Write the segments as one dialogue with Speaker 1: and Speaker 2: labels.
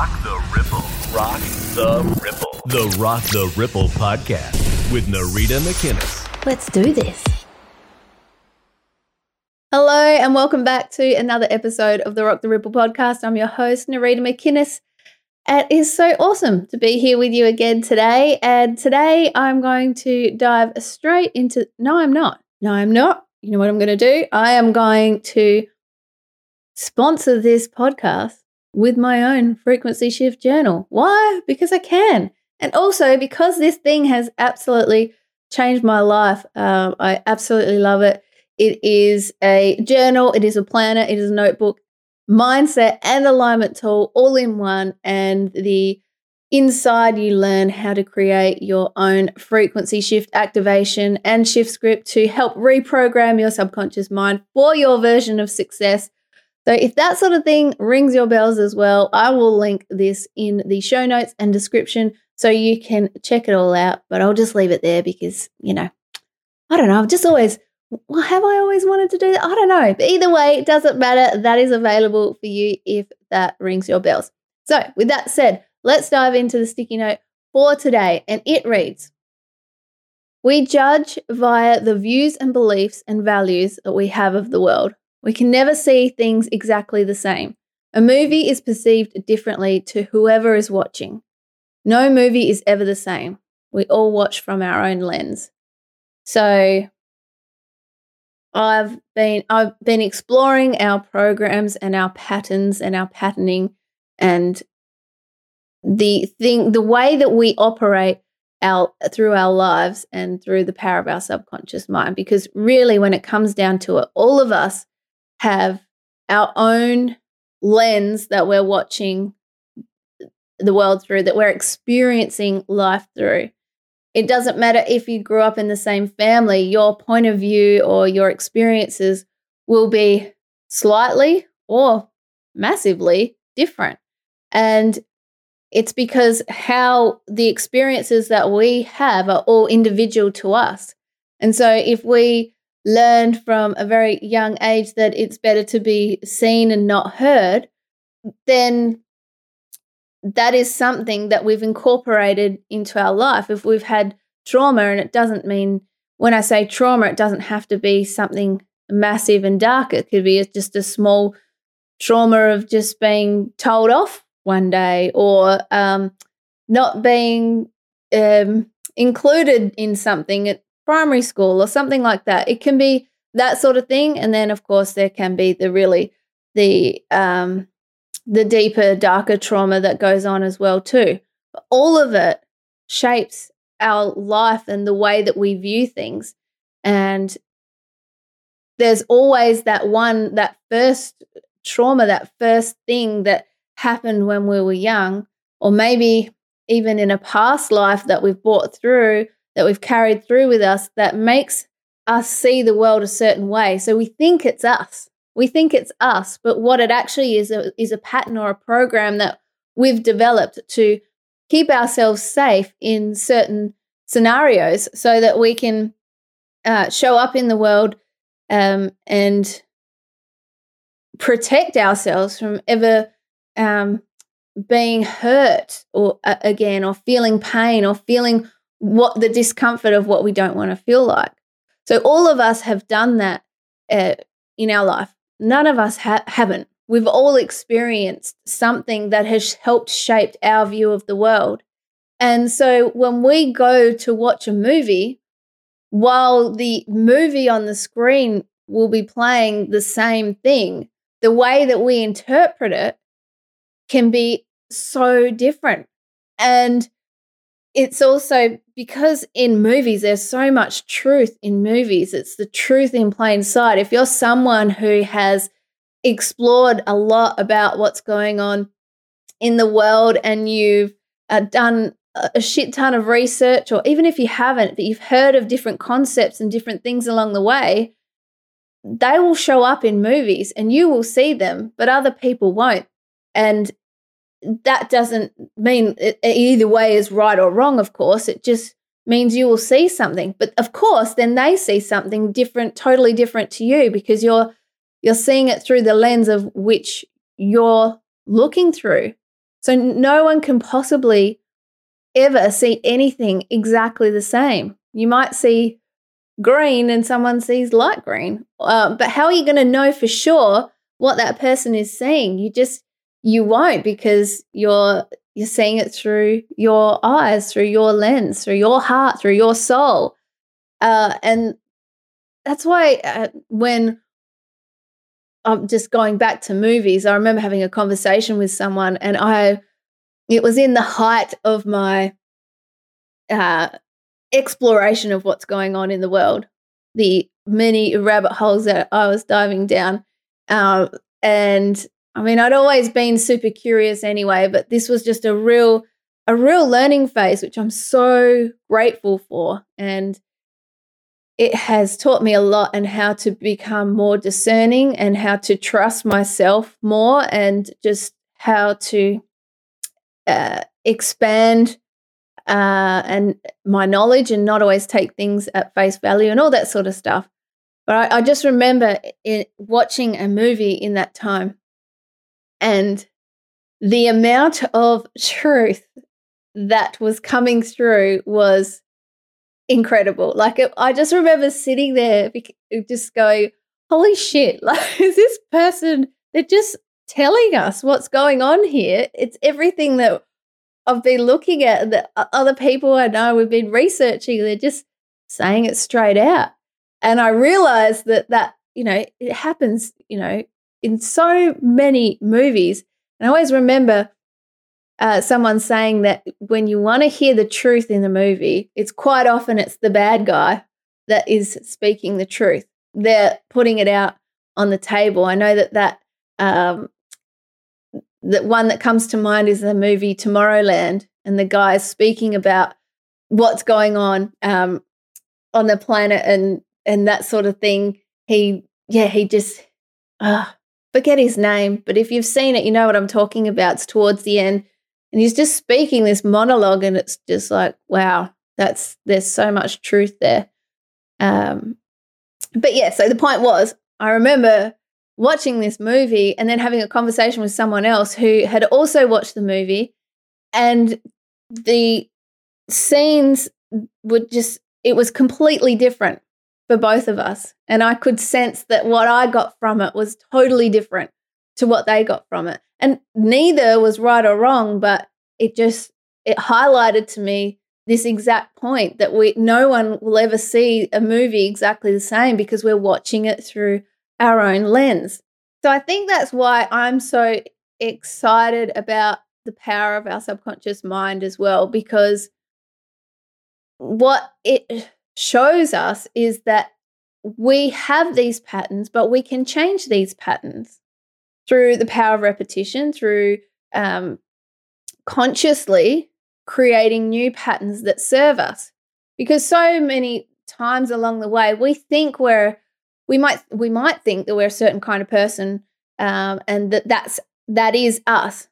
Speaker 1: Rock the Ripple. Rock the Ripple. The Rock the Ripple podcast with Narita McInnes.
Speaker 2: Let's do this. Hello, and welcome back to another episode of the Rock the Ripple podcast. I'm your host, Narita McInnes. It is so awesome to be here with you again today. And today I'm going to dive straight into. No, I'm not. No, I'm not. You know what I'm going to do? I am going to sponsor this podcast with my own frequency shift journal. Why? Because I can. And also because this thing has absolutely changed my life. Um, I absolutely love it. It is a journal, it is a planner, it is a notebook, mindset, and alignment tool all in one. And the inside, you learn how to create your own frequency shift activation and shift script to help reprogram your subconscious mind for your version of success so if that sort of thing rings your bells as well, I will link this in the show notes and description so you can check it all out. But I'll just leave it there because, you know, I don't know. I've just always, well, have I always wanted to do that? I don't know. But either way, it doesn't matter. That is available for you if that rings your bells. So with that said, let's dive into the sticky note for today. And it reads, we judge via the views and beliefs and values that we have of the world. We can never see things exactly the same. A movie is perceived differently to whoever is watching. No movie is ever the same. We all watch from our own lens. So I've been I've been exploring our programs and our patterns and our patterning and the thing the way that we operate our through our lives and through the power of our subconscious mind because really when it comes down to it all of us have our own lens that we're watching the world through, that we're experiencing life through. It doesn't matter if you grew up in the same family, your point of view or your experiences will be slightly or massively different. And it's because how the experiences that we have are all individual to us. And so if we learned from a very young age that it's better to be seen and not heard, then that is something that we've incorporated into our life. If we've had trauma, and it doesn't mean, when I say trauma, it doesn't have to be something massive and dark. It could be just a small trauma of just being told off one day or um, not being um, included in something. It primary school or something like that. It can be that sort of thing, and then of course there can be the really the um, the deeper, darker trauma that goes on as well too. But all of it shapes our life and the way that we view things, and there's always that one, that first trauma, that first thing that happened when we were young, or maybe even in a past life that we've brought through that we've carried through with us that makes us see the world a certain way. So we think it's us. We think it's us, but what it actually is is a pattern or a program that we've developed to keep ourselves safe in certain scenarios so that we can uh, show up in the world um, and protect ourselves from ever um, being hurt or uh, again or feeling pain or feeling what the discomfort of what we don't want to feel like. So all of us have done that uh, in our life. None of us ha- haven't. We've all experienced something that has helped shape our view of the world. And so when we go to watch a movie, while the movie on the screen will be playing the same thing, the way that we interpret it can be so different. And it's also because in movies there's so much truth in movies it's the truth in plain sight. If you're someone who has explored a lot about what's going on in the world and you've uh, done a shit ton of research or even if you haven't but you've heard of different concepts and different things along the way they will show up in movies and you will see them but other people won't. And that doesn't mean it, either way is right or wrong, of course. It just means you will see something. But of course, then they see something different, totally different to you because you're you're seeing it through the lens of which you're looking through. So no one can possibly ever see anything exactly the same. You might see green and someone sees light green. Uh, but how are you going to know for sure what that person is seeing? You just you won't because you're you're seeing it through your eyes, through your lens, through your heart, through your soul. Uh, and that's why uh, when I'm just going back to movies, I remember having a conversation with someone, and I it was in the height of my uh, exploration of what's going on in the world, the many rabbit holes that I was diving down. Uh, and I mean, I'd always been super curious anyway, but this was just a real, a real learning phase, which I'm so grateful for. And it has taught me a lot and how to become more discerning and how to trust myself more and just how to uh, expand uh, and my knowledge and not always take things at face value and all that sort of stuff. But I, I just remember it, watching a movie in that time and the amount of truth that was coming through was incredible. Like it, I just remember sitting there, just going, "Holy shit! Like is this person? They're just telling us what's going on here. It's everything that I've been looking at that other people I know we've been researching. They're just saying it straight out, and I realized that that you know it happens. You know, in so many movies, and I always remember. Uh, someone saying that when you want to hear the truth in the movie, it's quite often it's the bad guy that is speaking the truth. They're putting it out on the table. I know that that um, the one that comes to mind is the movie Tomorrowland, and the guy is speaking about what's going on um, on the planet and and that sort of thing. He, yeah, he just uh, forget his name, but if you've seen it, you know what I'm talking about. It's towards the end, and he's just speaking this monologue, and it's just like, wow, that's there's so much truth there. Um, but yeah, so the point was, I remember watching this movie and then having a conversation with someone else who had also watched the movie and the scenes would just it was completely different for both of us and i could sense that what i got from it was totally different to what they got from it and neither was right or wrong but it just it highlighted to me this exact point that we no one will ever see a movie exactly the same because we're watching it through our own lens. So I think that's why I'm so excited about the power of our subconscious mind as well, because what it shows us is that we have these patterns, but we can change these patterns through the power of repetition, through um, consciously creating new patterns that serve us. Because so many times along the way, we think we're we might we might think that we're a certain kind of person um, and that that's that is us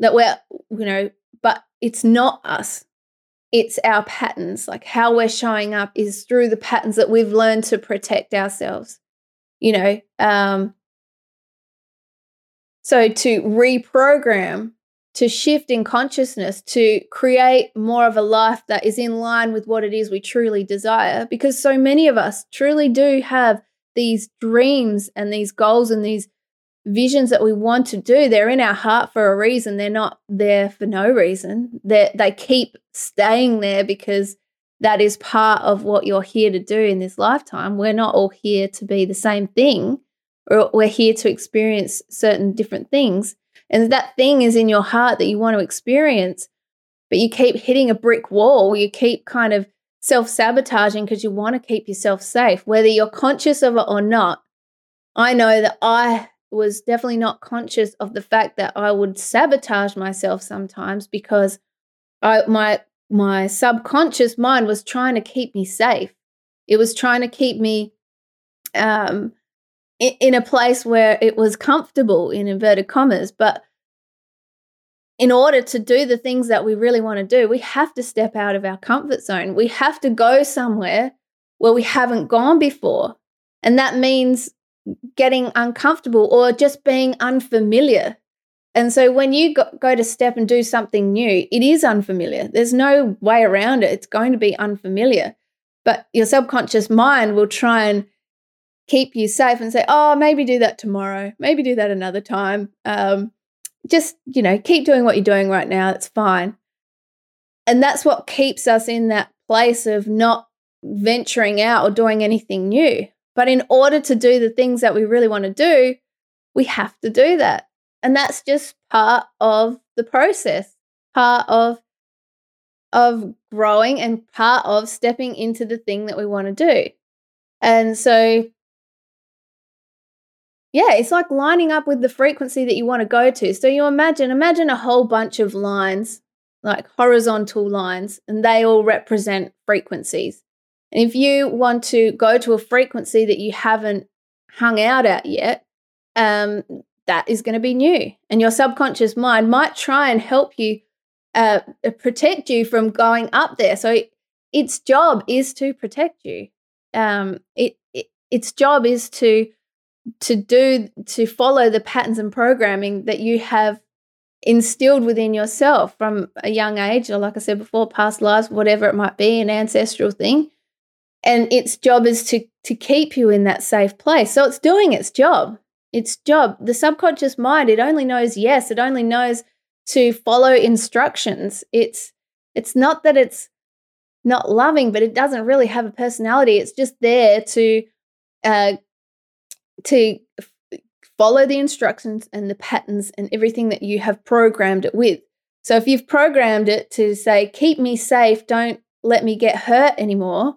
Speaker 2: that we're you know but it's not us it's our patterns like how we're showing up is through the patterns that we've learned to protect ourselves you know um so to reprogram to shift in consciousness to create more of a life that is in line with what it is we truly desire because so many of us truly do have these dreams and these goals and these visions that we want to do they're in our heart for a reason they're not there for no reason they they keep staying there because that is part of what you're here to do in this lifetime we're not all here to be the same thing or we're here to experience certain different things and that thing is in your heart that you want to experience but you keep hitting a brick wall you keep kind of self sabotaging because you want to keep yourself safe, whether you're conscious of it or not. I know that I was definitely not conscious of the fact that I would sabotage myself sometimes because I my my subconscious mind was trying to keep me safe. It was trying to keep me um, in, in a place where it was comfortable in inverted commas, but in order to do the things that we really want to do, we have to step out of our comfort zone. We have to go somewhere where we haven't gone before. And that means getting uncomfortable or just being unfamiliar. And so when you go, to step and do something new, it is unfamiliar. There's no way around it. It's going to be unfamiliar. But your subconscious mind will try and keep you safe and say, oh, maybe do that tomorrow, maybe do that another time. Um, just, you know, keep doing what you're doing right now. It's fine. And that's what keeps us in that place of not venturing out or doing anything new. But in order to do the things that we really want to do, we have to do that. And that's just part of the process, part of of growing and part of stepping into the thing that we want to do. And so yeah, it's like lining up with the frequency that you want to go to. So you imagine, imagine a whole bunch of lines, like horizontal lines, and they all represent frequencies. And if you want to go to a frequency that you haven't hung out at yet, um, that is going to be new. And your subconscious mind might try and help you uh, protect you from going up there. So it, its job is to protect you. Um, it, it its job is to to do to follow the patterns and programming that you have instilled within yourself from a young age or like i said before past lives whatever it might be an ancestral thing and its job is to to keep you in that safe place. So it's doing its job. Its job the subconscious mind it only knows yes it only knows to follow instructions. It's it's not that it's not loving but it doesn't really have a personality. It's just there to uh, to follow the instructions and the patterns and everything that you have programmed it with. So if you've programmed it to say, keep me safe, don't let me get hurt anymore,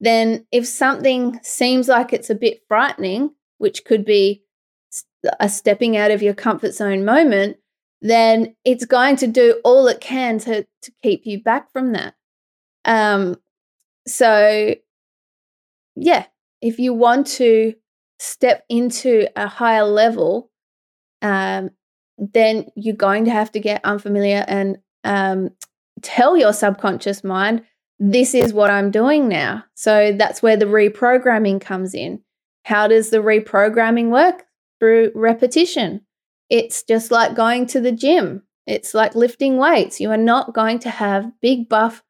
Speaker 2: then if something seems like it's a bit frightening, which could be a stepping out of your comfort zone moment, then it's going to do all it can to, to keep you back from that. Um, so, yeah, if you want to step into a higher level, um, then you're going to have to get unfamiliar and um, tell your subconscious mind, this is what I'm doing now. So that's where the reprogramming comes in. How does the reprogramming work? Through repetition. It's just like going to the gym. It's like lifting weights. You are not going to have big buff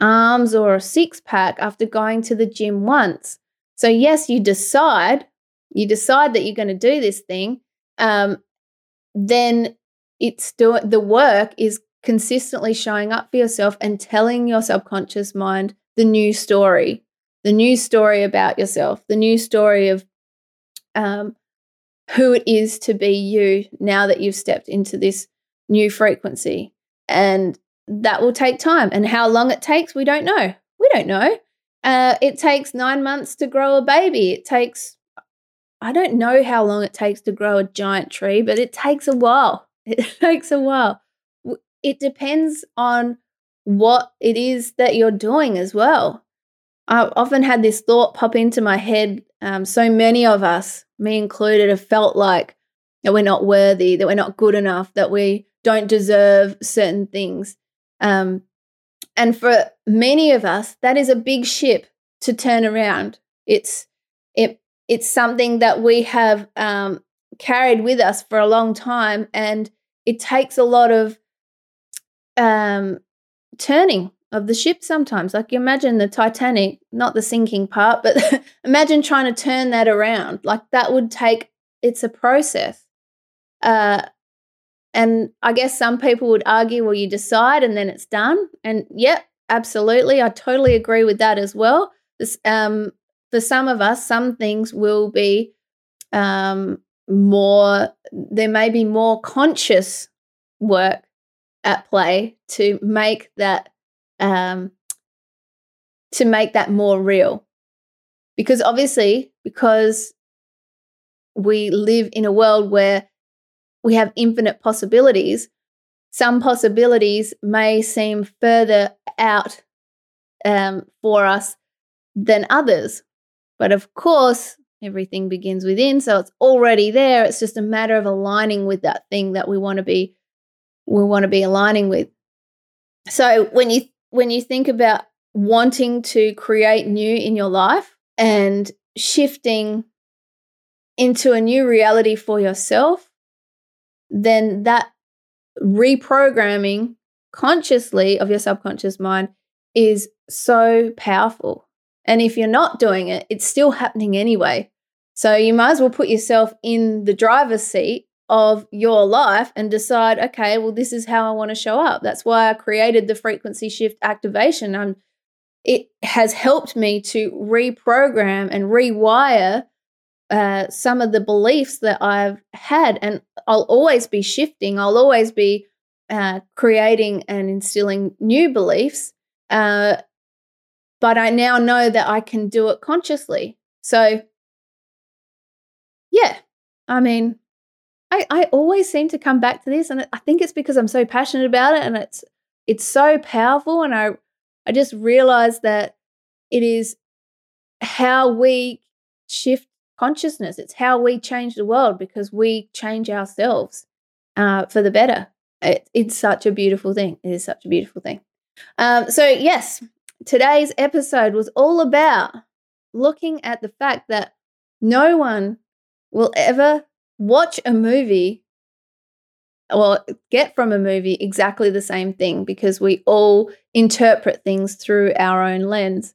Speaker 2: arms or a six pack after going to the gym once. So, yes, you decide you decide that you're going to do this thing, um, then it's doing the work is consistently showing up for yourself and telling your subconscious mind the new story, the new story about yourself, the new story of um, who it is to be you now that you've stepped into this new frequency. And that will take time. And how long it takes, we don't know. We don't know. Uh, it takes nine months to grow a baby. It takes I don't know how long it takes to grow a giant tree, but it takes a while. It takes a while. It depends on what it is that you're doing as well. I've often had this thought pop into my head. Um, so many of us, me included, have felt like that we're not worthy, that we're not good enough, that we don't deserve certain things. Um, and for many of us, that is a big ship to turn around. It's it it's something that we have um, carried with us for a long time, and it takes a lot of um, turning of the ship sometimes. Like you imagine the Titanic, not the sinking part, but imagine trying to turn that around. Like that would take. It's a process. Uh, and I guess some people would argue, well, you decide and then it's done. And yep, absolutely, I totally agree with that as well. This, um, for some of us, some things will be um, more, there may be more conscious work at play to make that um, to make that more real because obviously because we live in a world where we have infinite possibilities some possibilities may seem further out um, for us than others but of course, everything begins within, so it's already there. It's just a matter of aligning with that thing that we want to be we want to be aligning with. So when you when you think about wanting to create new in your life and shifting into a new reality for yourself, then that reprogramming consciously of your subconscious mind is so powerful. And if you're not doing it, it's still happening anyway. So you might as well put yourself in the driver's seat of your life and decide, okay, well, this is how I want to show up. That's why I created the frequency shift activation. I'm, it has helped me to reprogram and rewire uh, some of the beliefs that I've had. And I'll always be shifting, I'll always be uh, creating and instilling new beliefs. Uh, but I now know that I can do it consciously. So, yeah, I mean, I, I always seem to come back to this, and I think it's because I'm so passionate about it, and it's it's so powerful, and I I just realize that it is how we shift consciousness. It's how we change the world because we change ourselves uh, for the better. It, it's such a beautiful thing. It is such a beautiful thing. Um, so yes, today's episode was all about looking at the fact that no one will ever watch a movie or get from a movie exactly the same thing because we all interpret things through our own lens.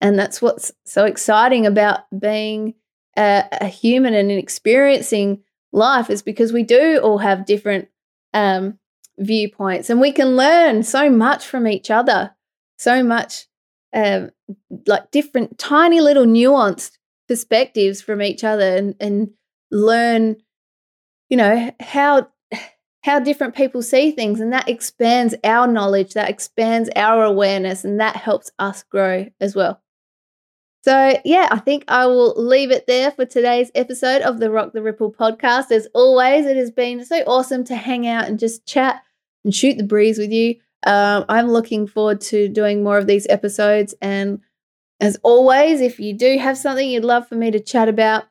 Speaker 2: And that's what's so exciting about being a, a human and experiencing life is because we do all have different um, viewpoints and we can learn so much from each other, so much um, like different, tiny little nuanced perspectives from each other and, and learn, you know, how how different people see things and that expands our knowledge that expands our awareness and that helps us grow as well. So yeah i think i will leave it there for today's episode of the rock the ripple podcast. As always it has been so awesome to hang out and just chat and shoot the breeze with you. Um, i'm looking forward to doing more of these episodes and as always if you do have something you'd love for me to chat about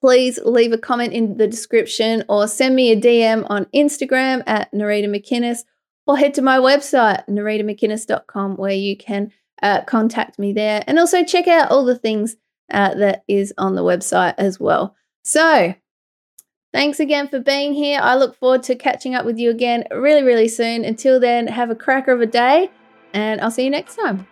Speaker 2: please leave a comment in the description or send me a DM on Instagram at Narita McInnes or head to my website, naritamckinnes.com, where you can uh, contact me there and also check out all the things uh, that is on the website as well. So, thanks again for being here. I look forward to catching up with you again really, really soon. Until then, have a cracker of a day and I'll see you next time.